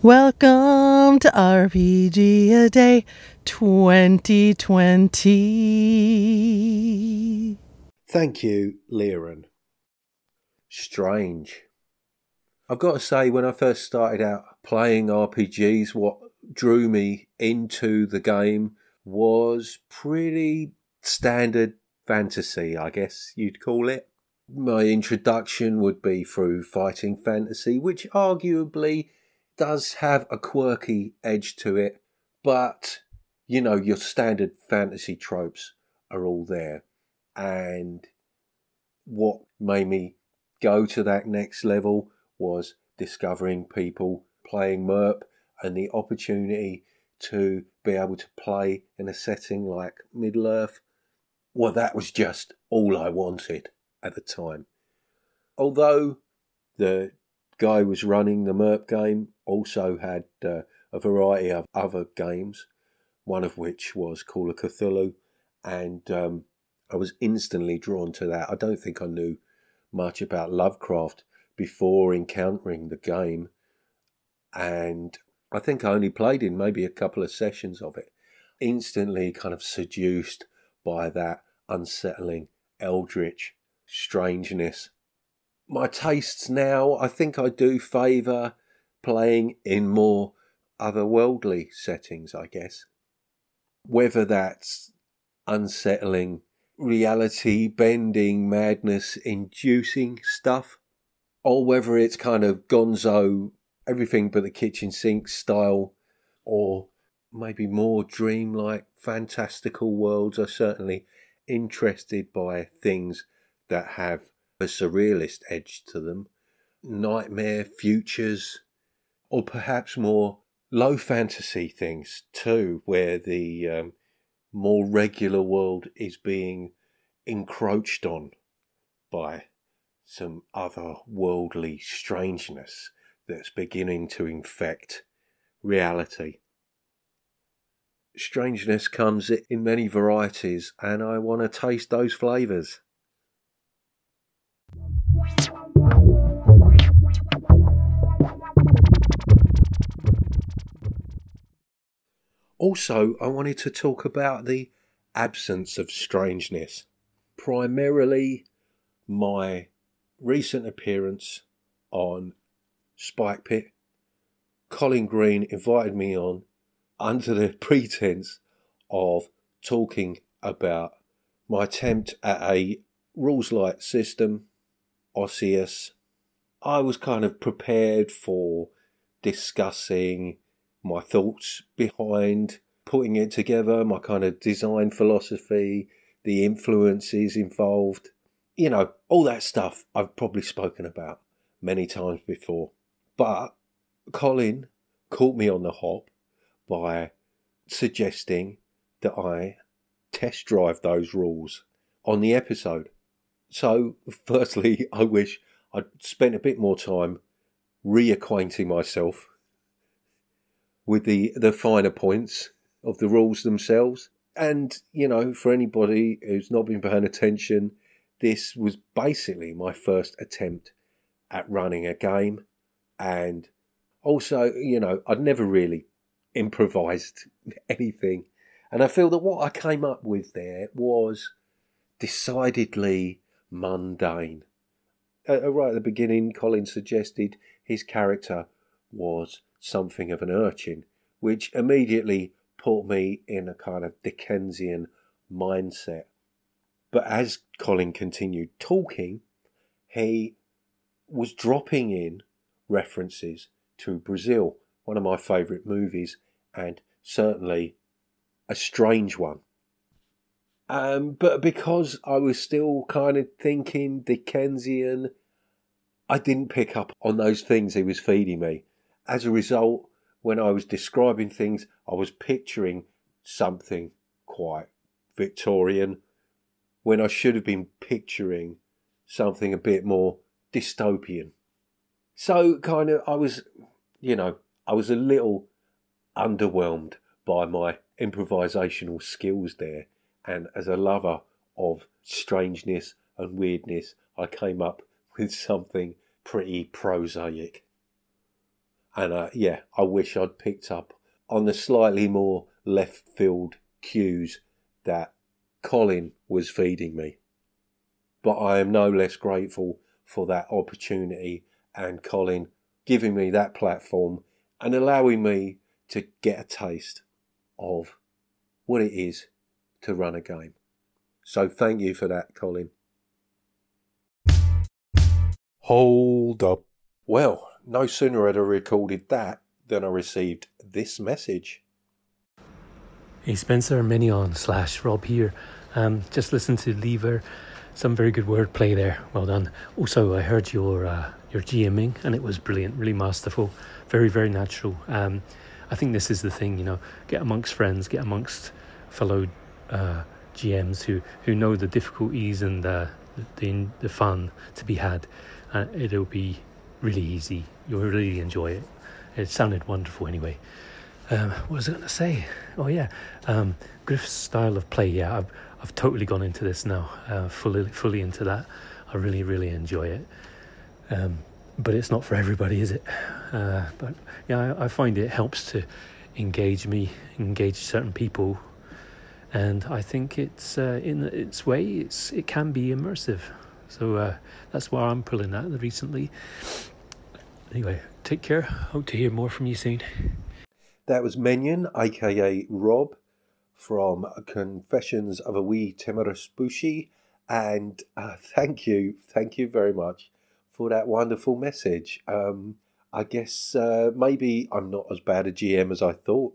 Welcome to RPG A Day 2020. Thank you, Liran. Strange. I've got to say, when I first started out playing RPGs, what drew me into the game was pretty standard fantasy, I guess you'd call it. My introduction would be through fighting fantasy, which arguably does have a quirky edge to it, but you know, your standard fantasy tropes are all there. And what made me go to that next level was discovering people playing MERP and the opportunity to be able to play in a setting like Middle Earth. Well, that was just all I wanted at the time. Although the guy was running the MERP game also had uh, a variety of other games, one of which was Call of Cthulhu, and um, I was instantly drawn to that. I don't think I knew much about Lovecraft before encountering the game, and I think I only played in maybe a couple of sessions of it. Instantly kind of seduced by that unsettling eldritch strangeness. My tastes now, I think I do favour playing in more otherworldly settings, I guess. Whether that's unsettling, reality bending, madness inducing stuff, or whether it's kind of gonzo, everything but the kitchen sink style, or maybe more dreamlike, fantastical worlds are certainly interested by things that have a surrealist edge to them. Nightmare futures, or perhaps more low fantasy things too, where the um, more regular world is being encroached on by some other worldly strangeness that's beginning to infect reality. Strangeness comes in many varieties, and I want to taste those flavours. Also, I wanted to talk about the absence of strangeness. Primarily, my recent appearance on Spike Pit. Colin Green invited me on under the pretense of talking about my attempt at a rules light system, Osseous. I was kind of prepared for discussing my thoughts behind putting it together, my kind of design philosophy, the influences involved, you know, all that stuff I've probably spoken about many times before. But Colin caught me on the hop by suggesting that I test drive those rules on the episode. So, firstly, I wish I'd spent a bit more time reacquainting myself with the, the finer points of the rules themselves. And, you know, for anybody who's not been paying attention, this was basically my first attempt at running a game. And also, you know, I'd never really improvised anything. And I feel that what I came up with there was decidedly mundane. Uh, right at the beginning, Colin suggested his character was something of an urchin, which immediately put me in a kind of Dickensian mindset. But as Colin continued talking, he was dropping in references to Brazil, one of my favourite movies, and certainly a strange one. Um, but because I was still kind of thinking Dickensian, I didn't pick up on those things he was feeding me as a result, when I was describing things, I was picturing something quite Victorian when I should have been picturing something a bit more dystopian. So, kind of, I was, you know, I was a little underwhelmed by my improvisational skills there. And as a lover of strangeness and weirdness, I came up with something pretty prosaic. And uh, yeah, I wish I'd picked up on the slightly more left field cues that Colin was feeding me. But I am no less grateful for that opportunity and Colin giving me that platform and allowing me to get a taste of what it is to run a game. So thank you for that, Colin. Hold up. Well, no sooner had I recorded that than I received this message. Hey Spencer, Minion slash Rob here. Um, just listen to Lever. Some very good wordplay there. Well done. Also, I heard your uh, your GMing and it was brilliant, really masterful, very very natural. Um, I think this is the thing, you know, get amongst friends, get amongst fellow uh, GMs who who know the difficulties and the the, the fun to be had. Uh, it'll be really easy. You'll really enjoy it. It sounded wonderful anyway. Um, what was I going to say? Oh yeah, um, Griff's style of play. Yeah, I've I've totally gone into this now, uh, fully fully into that. I really really enjoy it. Um, but it's not for everybody, is it? Uh, but yeah, I, I, find it helps to engage me, engage certain people, and I think it's uh, in its way, it's it can be immersive. So uh, that's why I'm pulling that recently. Anyway, take care. Hope to hear more from you soon. That was Menion, aka Rob, from Confessions of a Wee Timorous Beastie. And uh, thank you, thank you very much for that wonderful message. Um, I guess uh, maybe I'm not as bad a GM as I thought.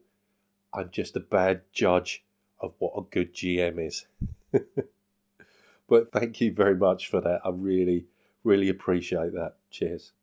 I'm just a bad judge of what a good GM is. but thank you very much for that. I really, really appreciate that. Cheers.